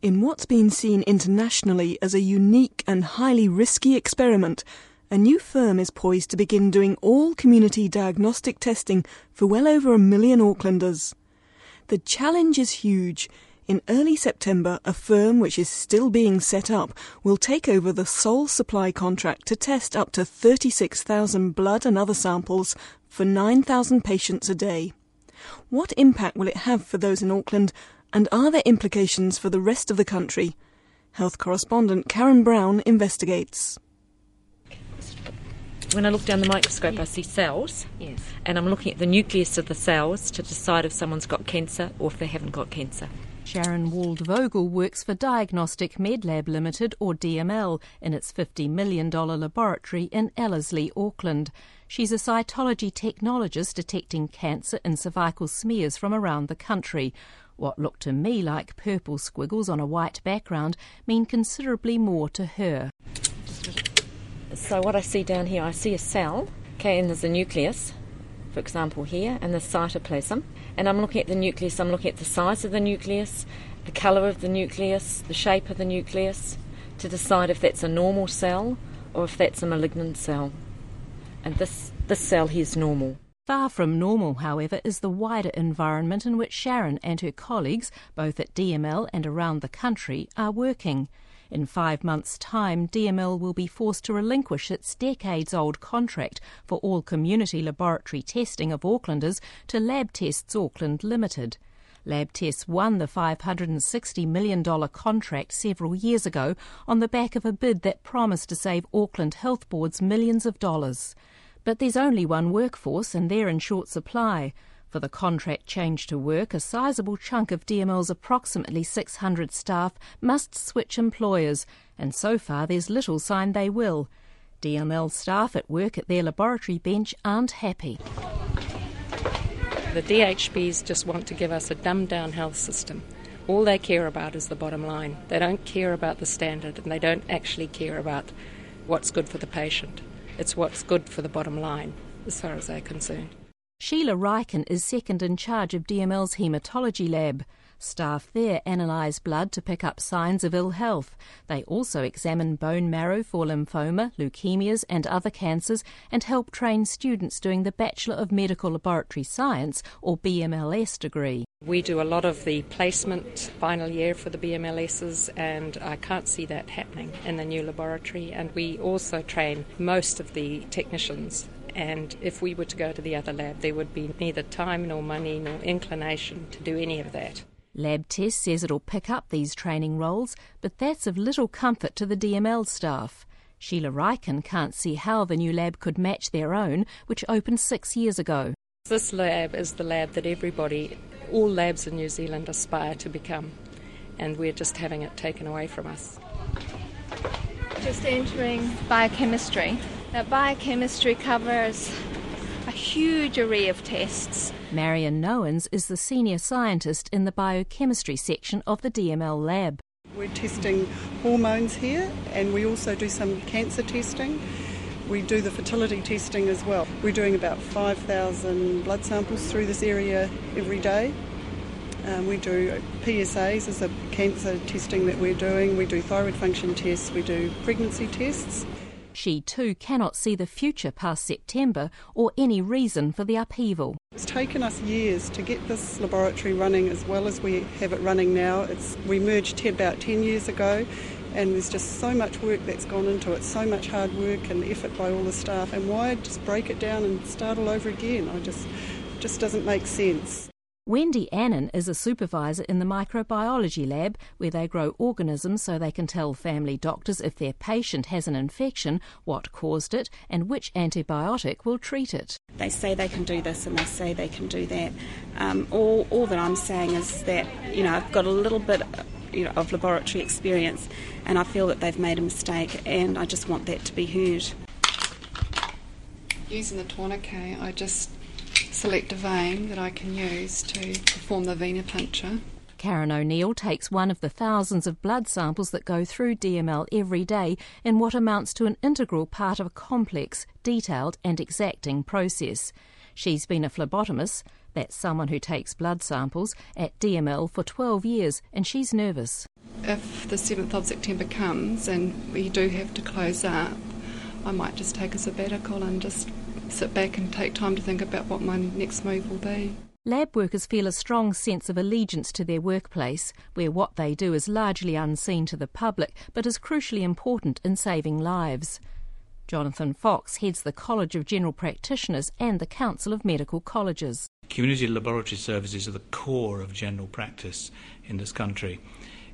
In what's been seen internationally as a unique and highly risky experiment, a new firm is poised to begin doing all community diagnostic testing for well over a million Aucklanders. The challenge is huge. In early September, a firm which is still being set up will take over the sole supply contract to test up to 36,000 blood and other samples for 9,000 patients a day. What impact will it have for those in Auckland and are there implications for the rest of the country? Health correspondent Karen Brown investigates. When I look down the microscope, I see cells, Yes. and I'm looking at the nucleus of the cells to decide if someone's got cancer or if they haven't got cancer. Sharon Wald-Vogel works for Diagnostic MedLab Limited, or DML, in its $50 million laboratory in Ellerslie, Auckland. She's a cytology technologist detecting cancer in cervical smears from around the country. What look to me like purple squiggles on a white background mean considerably more to her. So what I see down here, I see a cell, okay, and there's a nucleus, for example here, and the cytoplasm. And I'm looking at the nucleus, I'm looking at the size of the nucleus, the colour of the nucleus, the shape of the nucleus, to decide if that's a normal cell or if that's a malignant cell. And this, this cell here is normal. Far from normal, however, is the wider environment in which Sharon and her colleagues, both at DML and around the country, are working. In five months' time, DML will be forced to relinquish its decades old contract for all community laboratory testing of Aucklanders to Lab Tests Auckland Limited. Lab Tests won the $560 million contract several years ago on the back of a bid that promised to save Auckland health boards millions of dollars. But there's only one workforce and they're in short supply. For the contract change to work, a sizable chunk of DML's approximately 600 staff must switch employers, and so far there's little sign they will. DML staff at work at their laboratory bench aren't happy. The DHBs just want to give us a dumbed down health system. All they care about is the bottom line. They don't care about the standard and they don't actually care about what's good for the patient. It's what's good for the bottom line, as far as they're concerned. Sheila Ryken is second in charge of DML's haematology lab. Staff there analyse blood to pick up signs of ill health. They also examine bone marrow for lymphoma, leukemias, and other cancers and help train students doing the Bachelor of Medical Laboratory Science or BMLS degree. We do a lot of the placement final year for the BMLSs, and I can't see that happening in the new laboratory. And we also train most of the technicians. And if we were to go to the other lab, there would be neither time nor money nor inclination to do any of that. Lab Test says it'll pick up these training roles, but that's of little comfort to the DML staff. Sheila Ryken can't see how the new lab could match their own, which opened six years ago. This lab is the lab that everybody, all labs in New Zealand aspire to become, and we're just having it taken away from us. Just entering biochemistry. Now, biochemistry covers a huge array of tests. Marion Nowens is the senior scientist in the biochemistry section of the DML lab. We're testing hormones here and we also do some cancer testing. We do the fertility testing as well. We're doing about 5,000 blood samples through this area every day. Um, we do PSAs as a cancer testing that we're doing. We do thyroid function tests. We do pregnancy tests. She too cannot see the future past September or any reason for the upheaval. It's taken us years to get this laboratory running as well as we have it running now. It's, we merged about 10 years ago and there's just so much work that's gone into it, so much hard work and effort by all the staff. And why just break it down and start all over again? I just just doesn't make sense. Wendy Annan is a supervisor in the microbiology lab where they grow organisms so they can tell family doctors if their patient has an infection, what caused it, and which antibiotic will treat it. They say they can do this and they say they can do that. Um, all, all that I'm saying is that, you know, I've got a little bit you know, of laboratory experience and I feel that they've made a mistake and I just want that to be heard. Using the tourniquet, I just select a vein that I can use to perform the venipuncture. Karen O'Neill takes one of the thousands of blood samples that go through DML every day in what amounts to an integral part of a complex, detailed, and exacting process. She's been a phlebotomist, That's someone who takes blood samples at DML for 12 years, and she's nervous. If the 7th of September comes and we do have to close up, I might just take a sabbatical and just sit back and take time to think about what my next move will be. Lab workers feel a strong sense of allegiance to their workplace, where what they do is largely unseen to the public but is crucially important in saving lives. Jonathan Fox heads the College of General Practitioners and the Council of Medical Colleges. Community laboratory services are the core of general practice in this country.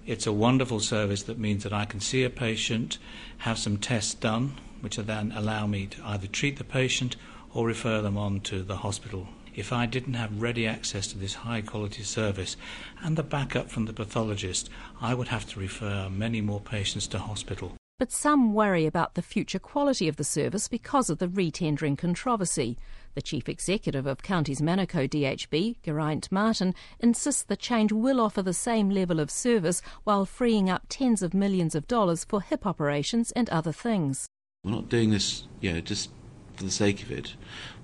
It's a wonderful service that means that I can see a patient, have some tests done, which then allow me to either treat the patient or refer them on to the hospital. If I didn't have ready access to this high quality service and the backup from the pathologist, I would have to refer many more patients to hospital. But some worry about the future quality of the service because of the retendering controversy. The chief executive of Counties Manukau DHB, Geraint Martin, insists the change will offer the same level of service while freeing up tens of millions of dollars for hip operations and other things. We're not doing this, yeah, just for the sake of it.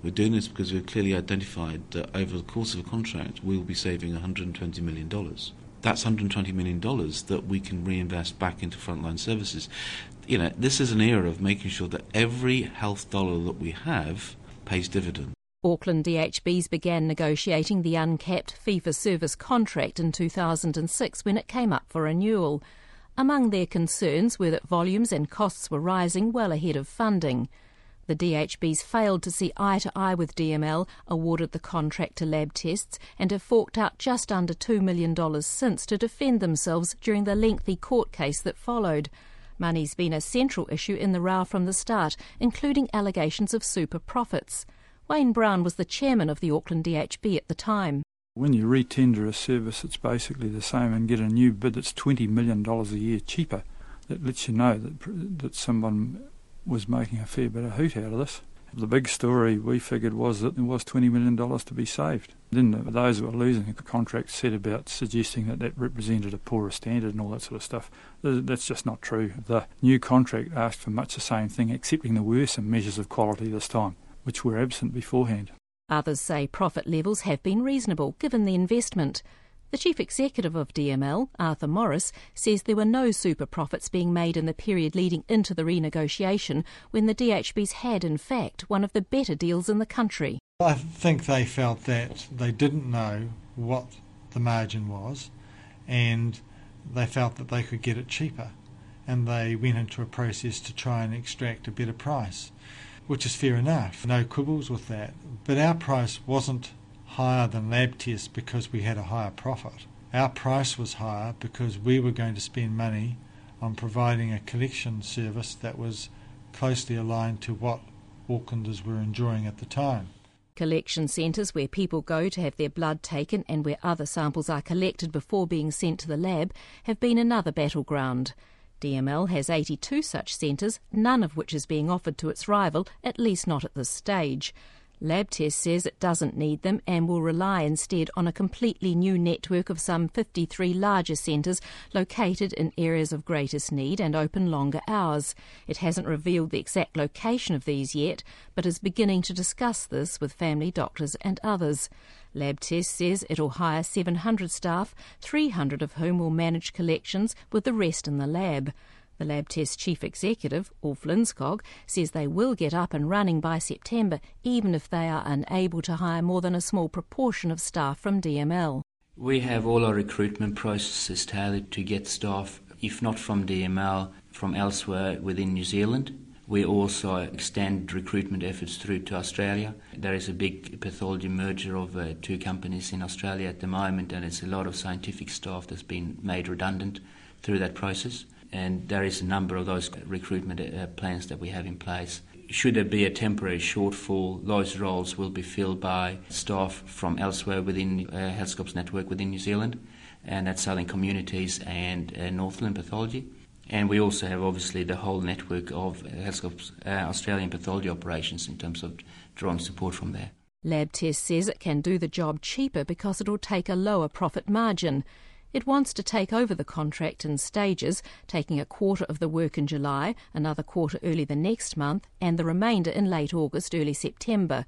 We're doing this because we've clearly identified that over the course of a contract, we'll be saving $120 million. That's $120 million that we can reinvest back into frontline services. You know, this is an era of making sure that every health dollar that we have pays dividends. Auckland DHBs began negotiating the uncapped fee for service contract in 2006 when it came up for renewal. Among their concerns were that volumes and costs were rising well ahead of funding. The DHBs failed to see eye to eye with DML, awarded the contract to lab tests, and have forked out just under $2 million since to defend themselves during the lengthy court case that followed. Money's been a central issue in the row from the start, including allegations of super profits. Wayne Brown was the chairman of the Auckland DHB at the time. When you retender a service, it's basically the same and get a new bid that's $20 million a year cheaper. That lets you know that, that someone was making a fair bit of hoot out of this. The big story we figured was that there was $20 million to be saved. Then those who were losing the contract said about suggesting that that represented a poorer standard and all that sort of stuff. That's just not true. The new contract asked for much the same thing, excepting there were some measures of quality this time, which were absent beforehand. Others say profit levels have been reasonable given the investment. The chief executive of DML, Arthur Morris, says there were no super profits being made in the period leading into the renegotiation when the DHBs had, in fact, one of the better deals in the country. I think they felt that they didn't know what the margin was and they felt that they could get it cheaper and they went into a process to try and extract a better price, which is fair enough. No quibbles with that. But our price wasn't higher than lab tests because we had a higher profit. Our price was higher because we were going to spend money on providing a collection service that was closely aligned to what Aucklanders were enjoying at the time. Collection centres where people go to have their blood taken and where other samples are collected before being sent to the lab have been another battleground. DML has 82 such centres, none of which is being offered to its rival, at least not at this stage. LabTest says it doesn't need them and will rely instead on a completely new network of some 53 larger centres located in areas of greatest need and open longer hours. It hasn't revealed the exact location of these yet, but is beginning to discuss this with family doctors and others. LabTest says it'll hire 700 staff, 300 of whom will manage collections, with the rest in the lab. The lab test chief executive, Ulf Lindskog, says they will get up and running by September, even if they are unable to hire more than a small proportion of staff from DML. We have all our recruitment processes tailored to get staff, if not from DML, from elsewhere within New Zealand. We also extend recruitment efforts through to Australia. There is a big pathology merger of uh, two companies in Australia at the moment, and it's a lot of scientific staff that's been made redundant through that process and there is a number of those recruitment uh, plans that we have in place. Should there be a temporary shortfall, those roles will be filled by staff from elsewhere within uh, Healthscope's network within New Zealand, and that's Southern Communities and uh, Northland Pathology. And we also have obviously the whole network of Healthscope's uh, Australian pathology operations in terms of drawing support from there. LabTest says it can do the job cheaper because it'll take a lower profit margin. It wants to take over the contract in stages, taking a quarter of the work in July, another quarter early the next month, and the remainder in late August, early September.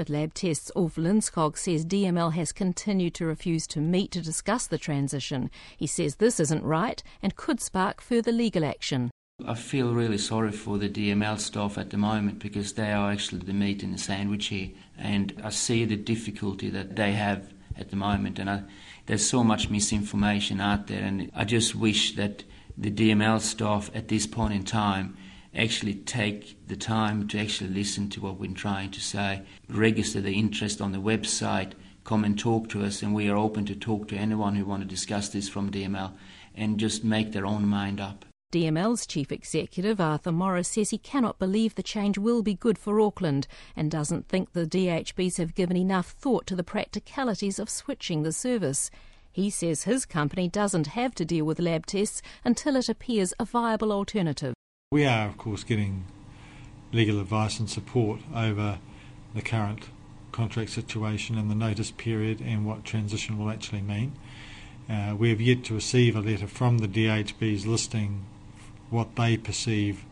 But lab tests Ulf Lindskog says DML has continued to refuse to meet to discuss the transition. He says this isn't right and could spark further legal action. I feel really sorry for the DML staff at the moment because they are actually the meat in the sandwich here, and I see the difficulty that they have at the moment, and I, there's so much misinformation out there, and I just wish that the DML staff at this point in time actually take the time to actually listen to what we're trying to say, register the interest on the website, come and talk to us, and we are open to talk to anyone who want to discuss this from DML and just make their own mind up. DML's chief executive, Arthur Morris, says he cannot believe the change will be good for Auckland and doesn't think the DHBs have given enough thought to the practicalities of switching the service. He says his company doesn't have to deal with lab tests until it appears a viable alternative. We are, of course, getting legal advice and support over the current contract situation and the notice period and what transition will actually mean. Uh, we have yet to receive a letter from the DHBs listing what they perceive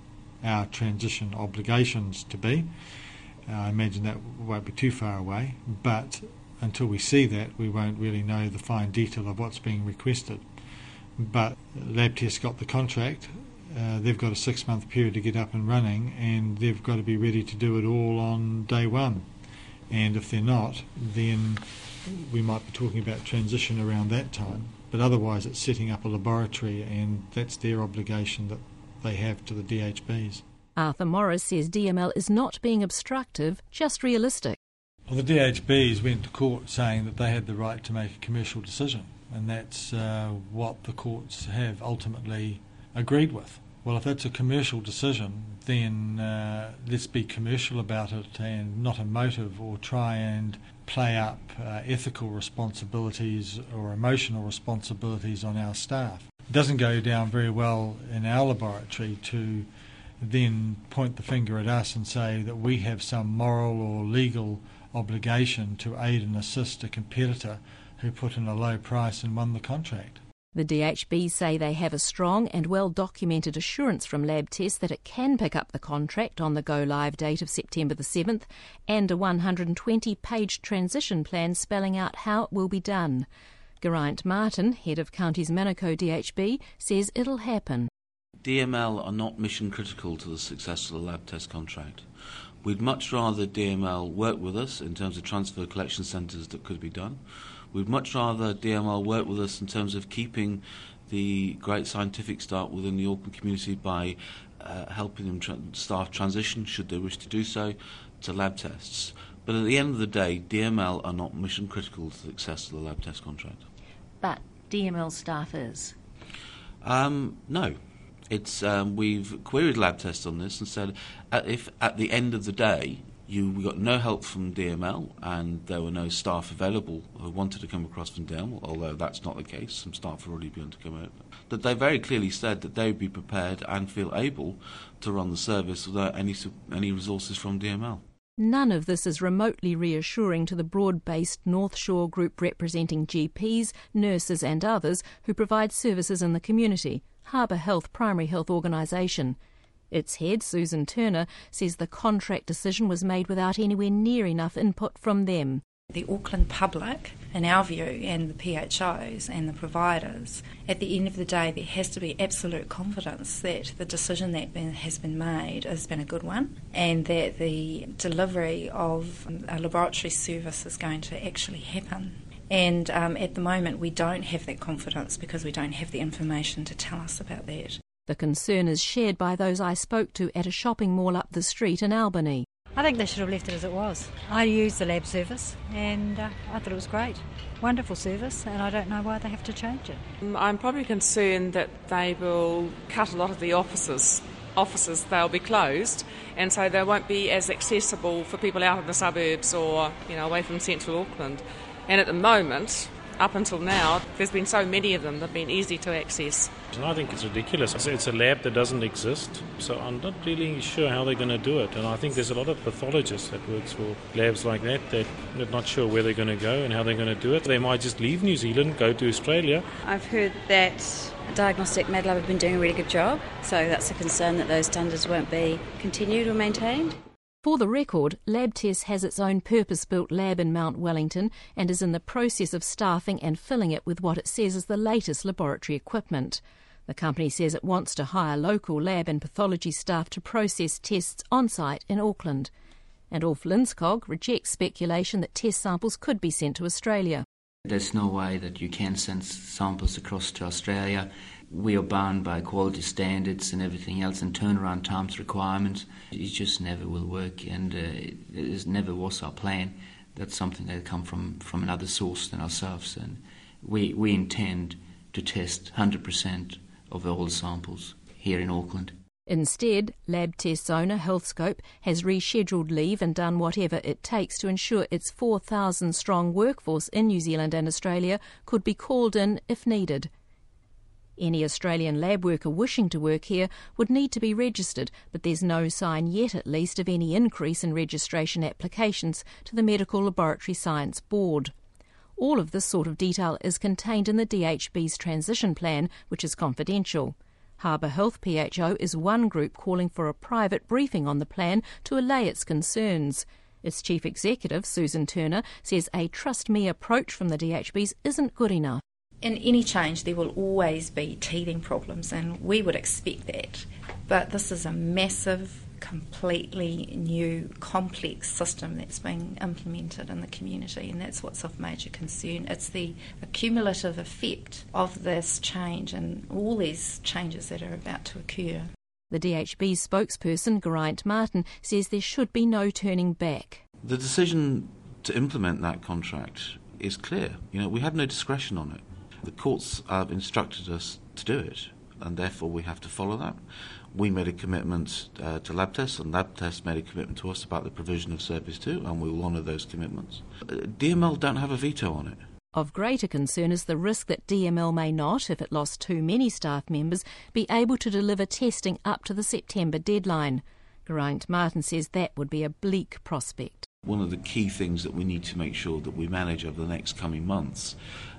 our transition obligations to be. Uh, I imagine that won't be too far away, but until we see that, we won't really know the fine detail of what's being requested. But LabTest got the contract. Uh, they've got a six month period to get up and running, and they've got to be ready to do it all on day one. And if they're not, then we might be talking about transition around that time. But otherwise, it's setting up a laboratory, and that's their obligation that they have to the DHBs. Arthur Morris says DML is not being obstructive, just realistic. Well, the DHBs went to court saying that they had the right to make a commercial decision, and that's uh, what the courts have ultimately agreed with. Well, if that's a commercial decision, then uh, let's be commercial about it and not emotive or try and play up uh, ethical responsibilities or emotional responsibilities on our staff. It doesn't go down very well in our laboratory to then point the finger at us and say that we have some moral or legal obligation to aid and assist a competitor who put in a low price and won the contract. The DHB say they have a strong and well documented assurance from lab tests that it can pick up the contract on the go live date of September the 7th and a 120 page transition plan spelling out how it will be done. Geraint Martin, head of Counties Manukau DHB, says it'll happen. DML are not mission critical to the success of the lab test contract. We'd much rather DML work with us in terms of transfer collection centres that could be done. We'd much rather DML work with us in terms of keeping the great scientific staff within the Auckland community by uh, helping them tra- staff transition, should they wish to do so, to lab tests. But at the end of the day, DML are not mission critical to the success of the lab test contract. But DML staff is? Um, no. It's um, we've queried lab tests on this and said uh, if at the end of the day you we got no help from DML and there were no staff available who wanted to come across from DML, although that's not the case. Some staff have already begun to come over. That they very clearly said that they would be prepared and feel able to run the service without any any resources from DML. None of this is remotely reassuring to the broad based North Shore group representing GPs, nurses, and others who provide services in the community, Harbour Health Primary Health Organisation. Its head, Susan Turner, says the contract decision was made without anywhere near enough input from them. The Auckland public, in our view, and the PHOs and the providers, at the end of the day, there has to be absolute confidence that the decision that been, has been made has been a good one and that the delivery of a laboratory service is going to actually happen. And um, at the moment, we don't have that confidence because we don't have the information to tell us about that. The concern is shared by those I spoke to at a shopping mall up the street in Albany. I think they should have left it as it was. I used the lab service and uh, I thought it was great. Wonderful service, and I don't know why they have to change it. I'm probably concerned that they will cut a lot of the offices. Offices they'll be closed, and so they won't be as accessible for people out in the suburbs or you know away from central Auckland. And at the moment, up until now, there's been so many of them, they've been easy to access. I think it's ridiculous. It's a lab that doesn't exist, so I'm not really sure how they're going to do it. And I think there's a lot of pathologists that works for labs like that that are not sure where they're going to go and how they're going to do it. They might just leave New Zealand, go to Australia. I've heard that Diagnostic Med Lab have been doing a really good job, so that's a concern that those standards won't be continued or maintained. For the record, LabTest has its own purpose built lab in Mount Wellington and is in the process of staffing and filling it with what it says is the latest laboratory equipment. The company says it wants to hire local lab and pathology staff to process tests on site in Auckland. And Ulf rejects speculation that test samples could be sent to Australia. There's no way that you can send samples across to Australia we are bound by quality standards and everything else and turnaround times requirements. It just never will work, and uh, it never was our plan. That's something that come from, from another source than ourselves, and we we intend to test 100% of all samples here in Auckland. Instead, LabTest's owner, Healthscope, has rescheduled leave and done whatever it takes to ensure its 4,000 strong workforce in New Zealand and Australia could be called in if needed. Any Australian lab worker wishing to work here would need to be registered, but there's no sign yet, at least, of any increase in registration applications to the Medical Laboratory Science Board. All of this sort of detail is contained in the DHB's transition plan, which is confidential. Harbour Health PHO is one group calling for a private briefing on the plan to allay its concerns. Its chief executive, Susan Turner, says a trust me approach from the DHBs isn't good enough in any change, there will always be teething problems, and we would expect that. But this is a massive, completely new, complex system that's being implemented in the community, and that's what's of major concern. It's the accumulative effect of this change and all these changes that are about to occur. The DHB spokesperson, Geraint Martin, says there should be no turning back. The decision to implement that contract is clear. You know, we have no discretion on it. The courts have instructed us to do it, and therefore we have to follow that. We made a commitment uh, to LabTest, and LabTest made a commitment to us about the provision of Service 2, and we will honour those commitments. Uh, DML don't have a veto on it. Of greater concern is the risk that DML may not, if it lost too many staff members, be able to deliver testing up to the September deadline. Geraint Martin says that would be a bleak prospect. One of the key things that we need to make sure that we manage over the next coming months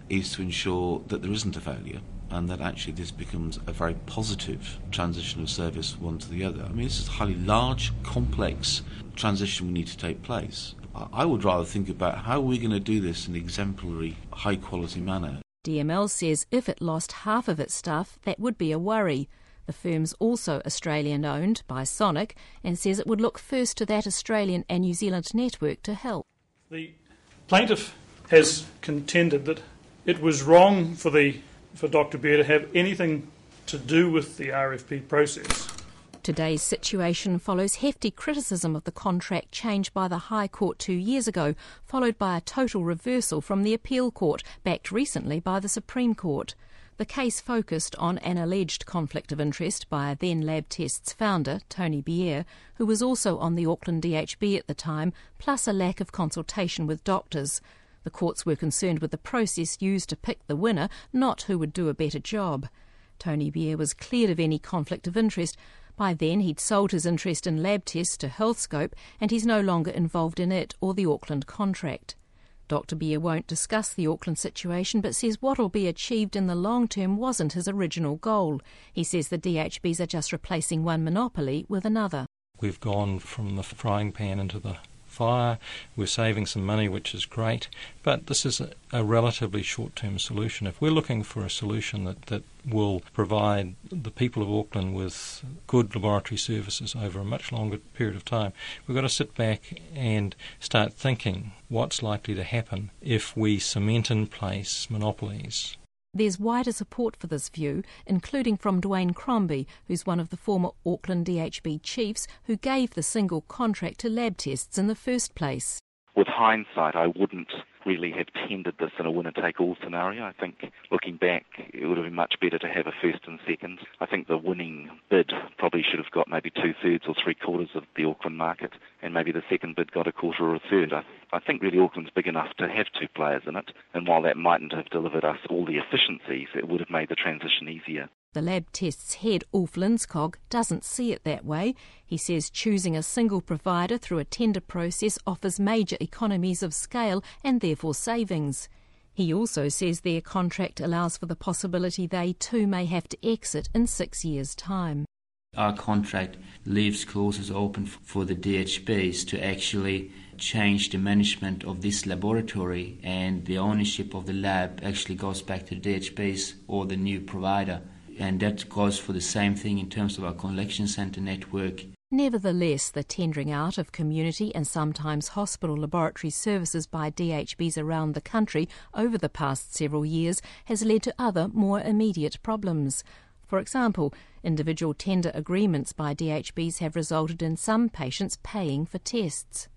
is to ensure that there isn't a failure and that actually this becomes a very positive transition of service one to the other. I mean, this is a highly large, complex transition we need to take place. I would rather think about how we're going to do this in an exemplary, high quality manner. DML says if it lost half of its staff, that would be a worry. The firm's also Australian owned by Sonic and says it would look first to that Australian and New Zealand network to help. The plaintiff has contended that it was wrong for the for Dr. Bierre to have anything to do with the RFP process. Today's situation follows hefty criticism of the contract changed by the High Court two years ago, followed by a total reversal from the Appeal Court, backed recently by the Supreme Court. The case focused on an alleged conflict of interest by a then LabTest's founder, Tony Bierre, who was also on the Auckland DHB at the time, plus a lack of consultation with doctors. The courts were concerned with the process used to pick the winner, not who would do a better job. Tony Bierre was cleared of any conflict of interest. By then, he'd sold his interest in LabTest to Healthscope, and he's no longer involved in it or the Auckland contract. Dr. Bierre won't discuss the Auckland situation, but says what'll be achieved in the long term wasn't his original goal. He says the DHBs are just replacing one monopoly with another. We've gone from the frying pan into the fire. We're saving some money, which is great, but this is a, a relatively short term solution. If we're looking for a solution that, that will provide the people of Auckland with good laboratory services over a much longer period of time, we've got to sit back and start thinking what's likely to happen if we cement in place monopolies there's wider support for this view, including from Dwayne Crombie, who's one of the former Auckland DHB chiefs who gave the single contract to lab tests in the first place. With hindsight, I wouldn't really have tendered this in a winner take all scenario. I think looking back, it would have been much better to have a first and second. I think the winning bid probably should have got maybe two thirds or three quarters of the Auckland market, and maybe the second bid got a quarter or a third. I, I think really Auckland's big enough to have two players in it, and while that mightn't have delivered us all the efficiencies, it would have made the transition easier. The lab tests head, Ulf Lindskog, doesn't see it that way. He says choosing a single provider through a tender process offers major economies of scale and therefore savings. He also says their contract allows for the possibility they too may have to exit in six years' time. Our contract leaves clauses open for the DHBs to actually change the management of this laboratory and the ownership of the lab actually goes back to the DHBs or the new provider. And that goes for the same thing in terms of our collection centre network. Nevertheless, the tendering out of community and sometimes hospital laboratory services by DHBs around the country over the past several years has led to other, more immediate problems. For example, individual tender agreements by DHBs have resulted in some patients paying for tests.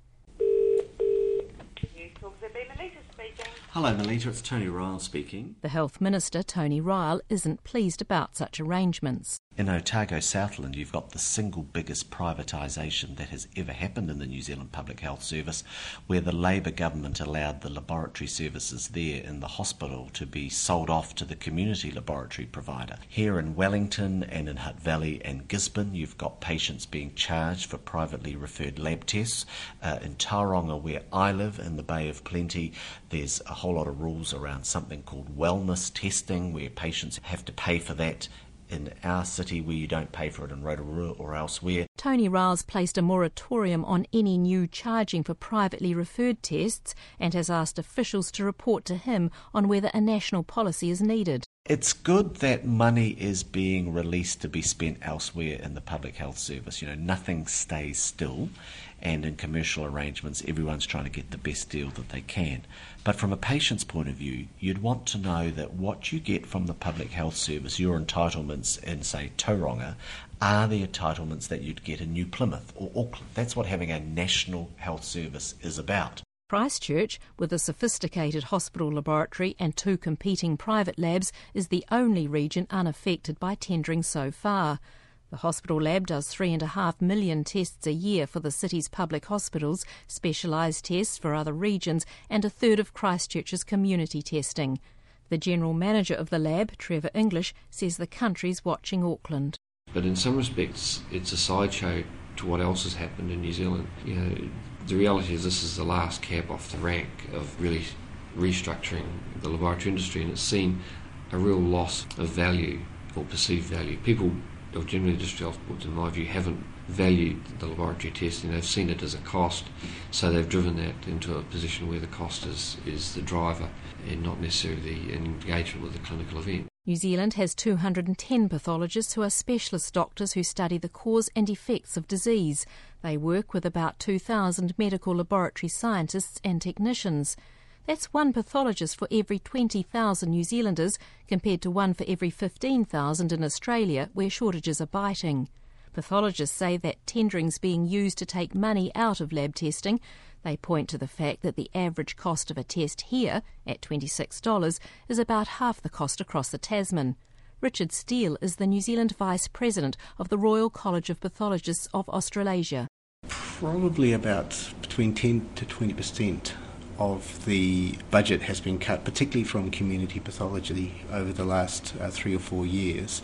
Hello, Melita. It's Tony Ryall speaking. The Health Minister, Tony Ryall, isn't pleased about such arrangements. In Otago, Southland, you've got the single biggest privatisation that has ever happened in the New Zealand Public Health Service, where the Labour government allowed the laboratory services there in the hospital to be sold off to the community laboratory provider. Here in Wellington and in Hutt Valley and Gisborne, you've got patients being charged for privately referred lab tests. Uh, in Tauranga, where I live, in the Bay of Plenty, there's a whole lot of rules around something called wellness testing, where patients have to pay for that in our city where you don't pay for it in Rotorua or elsewhere. Tony Ryall's placed a moratorium on any new charging for privately referred tests and has asked officials to report to him on whether a national policy is needed. It's good that money is being released to be spent elsewhere in the public health service. You know, nothing stays still, and in commercial arrangements, everyone's trying to get the best deal that they can. But from a patient's point of view, you'd want to know that what you get from the public health service, your entitlements in, say, Tauranga, are the entitlements that you'd get in New Plymouth or Auckland. That's what having a national health service is about. Christchurch, with a sophisticated hospital laboratory and two competing private labs, is the only region unaffected by tendering so far. The hospital lab does three and a half million tests a year for the city's public hospitals, specialised tests for other regions, and a third of Christchurch's community testing. The general manager of the lab, Trevor English, says the country's watching Auckland. But in some respects, it's a sideshow to what else has happened in New Zealand. You know, the reality is this is the last cab off the rank of really restructuring the laboratory industry, and it's seen a real loss of value or perceived value. People, or generally district health boards, in my view, haven't valued the laboratory testing. They've seen it as a cost, so they've driven that into a position where the cost is, is the driver and not necessarily the engagement with the clinical event. New Zealand has 210 pathologists who are specialist doctors who study the cause and effects of disease. They work with about 2,000 medical laboratory scientists and technicians. That's one pathologist for every 20,000 New Zealanders, compared to one for every 15,000 in Australia, where shortages are biting. Pathologists say that tendering's being used to take money out of lab testing. They point to the fact that the average cost of a test here, at $26, is about half the cost across the Tasman. Richard Steele is the New Zealand Vice President of the Royal College of Pathologists of Australasia. Probably about between 10 to 20 percent of the budget has been cut, particularly from community pathology over the last uh, three or four years,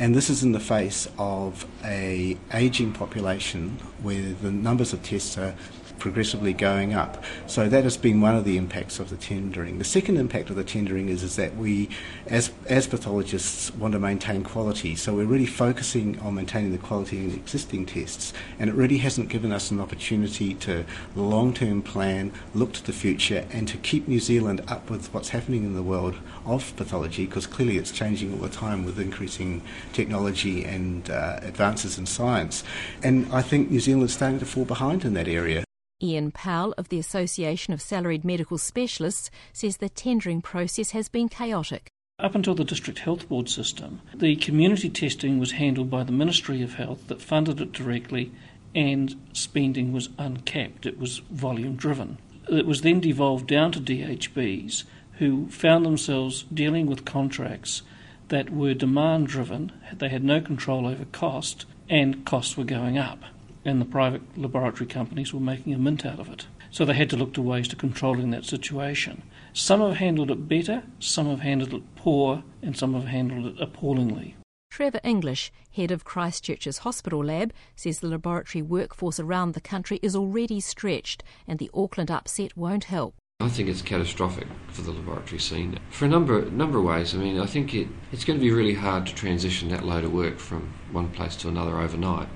and this is in the face of a aging population where the numbers of tests are progressively going up. So that has been one of the impacts of the tendering. The second impact of the tendering is, is that we, as, as pathologists, want to maintain quality. So we're really focusing on maintaining the quality the existing tests, and it really hasn't given us an opportunity to long term plan, look to the future, and to keep New Zealand up with what's happening in the world of pathology, because clearly it's changing all the time with increasing technology and uh, advances in science. And I think New Zealand's starting to fall behind in that area. Ian Powell of the Association of Salaried Medical Specialists says the tendering process has been chaotic. Up until the District Health Board system, the community testing was handled by the Ministry of Health that funded it directly and spending was uncapped. It was volume driven. It was then devolved down to DHBs who found themselves dealing with contracts that were demand driven, they had no control over cost, and costs were going up and the private laboratory companies were making a mint out of it. So they had to look to ways to controlling that situation. Some have handled it better, some have handled it poor, and some have handled it appallingly. Trevor English, head of Christchurch's hospital lab, says the laboratory workforce around the country is already stretched and the Auckland upset won't help. I think it's catastrophic for the laboratory scene for a number number of ways. I mean, I think it, it's going to be really hard to transition that load of work from one place to another overnight.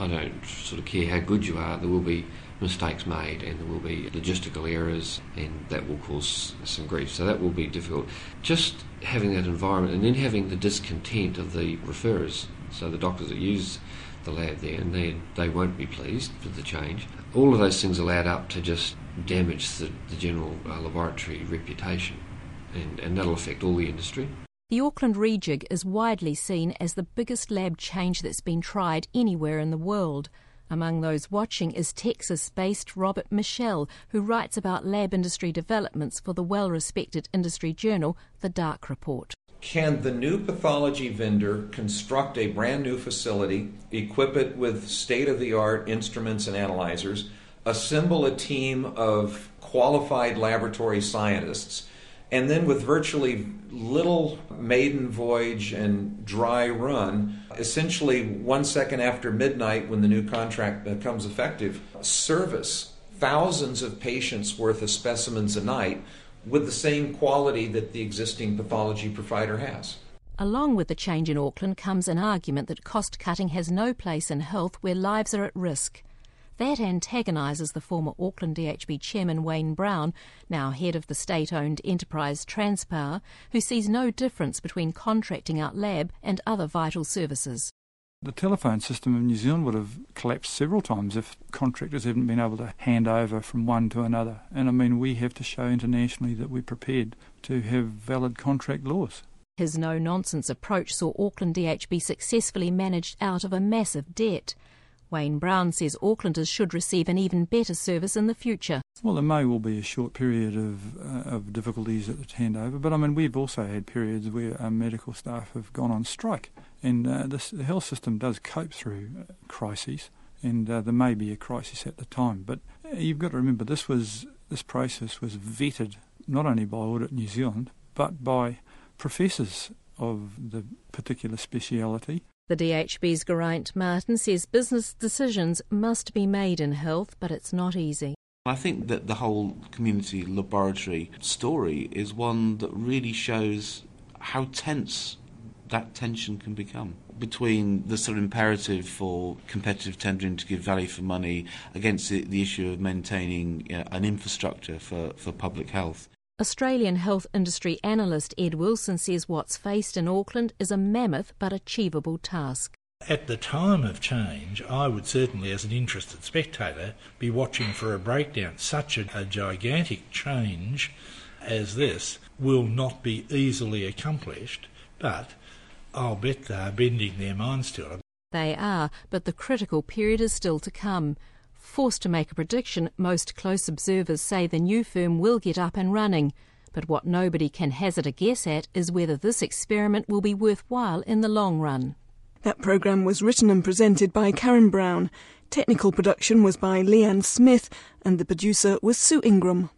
I don't sort of care how good you are. There will be mistakes made and there will be logistical errors and that will cause some grief. So that will be difficult. Just having that environment and then having the discontent of the referrers, so the doctors that use the lab there and they, they won't be pleased with the change. All of those things will add up to just damage the, the general uh, laboratory reputation and, and that'll affect all the industry. The Auckland rejig is widely seen as the biggest lab change that's been tried anywhere in the world. Among those watching is Texas based Robert Michel, who writes about lab industry developments for the well respected industry journal, The Dark Report. Can the new pathology vendor construct a brand new facility, equip it with state of the art instruments and analyzers, assemble a team of qualified laboratory scientists, and then with virtually little maiden voyage and dry run, essentially one second after midnight when the new contract becomes effective, service thousands of patients worth of specimens a night with the same quality that the existing pathology provider has. Along with the change in Auckland comes an argument that cost cutting has no place in health where lives are at risk. That antagonises the former Auckland DHB chairman Wayne Brown, now head of the state owned enterprise Transpower, who sees no difference between contracting out lab and other vital services. The telephone system in New Zealand would have collapsed several times if contractors hadn't been able to hand over from one to another. And I mean, we have to show internationally that we're prepared to have valid contract laws. His no nonsense approach saw Auckland DHB successfully managed out of a massive debt. Wayne Brown says Aucklanders should receive an even better service in the future. Well, there may well be a short period of, uh, of difficulties at the handover, but I mean, we've also had periods where our medical staff have gone on strike, and uh, this, the health system does cope through crises, and uh, there may be a crisis at the time. But uh, you've got to remember this was this process was vetted not only by Audit New Zealand, but by professors of the particular speciality the DHB's Geraint Martin says business decisions must be made in health, but it's not easy. I think that the whole community laboratory story is one that really shows how tense that tension can become between the sort of imperative for competitive tendering to give value for money against the, the issue of maintaining you know, an infrastructure for, for public health. Australian health industry analyst Ed Wilson says what's faced in Auckland is a mammoth but achievable task. At the time of change, I would certainly, as an interested spectator, be watching for a breakdown. Such a, a gigantic change as this will not be easily accomplished, but I'll bet they're bending their minds to it. They are, but the critical period is still to come. Forced to make a prediction, most close observers say the new firm will get up and running. But what nobody can hazard a guess at is whether this experiment will be worthwhile in the long run. That programme was written and presented by Karen Brown. Technical production was by Leanne Smith, and the producer was Sue Ingram.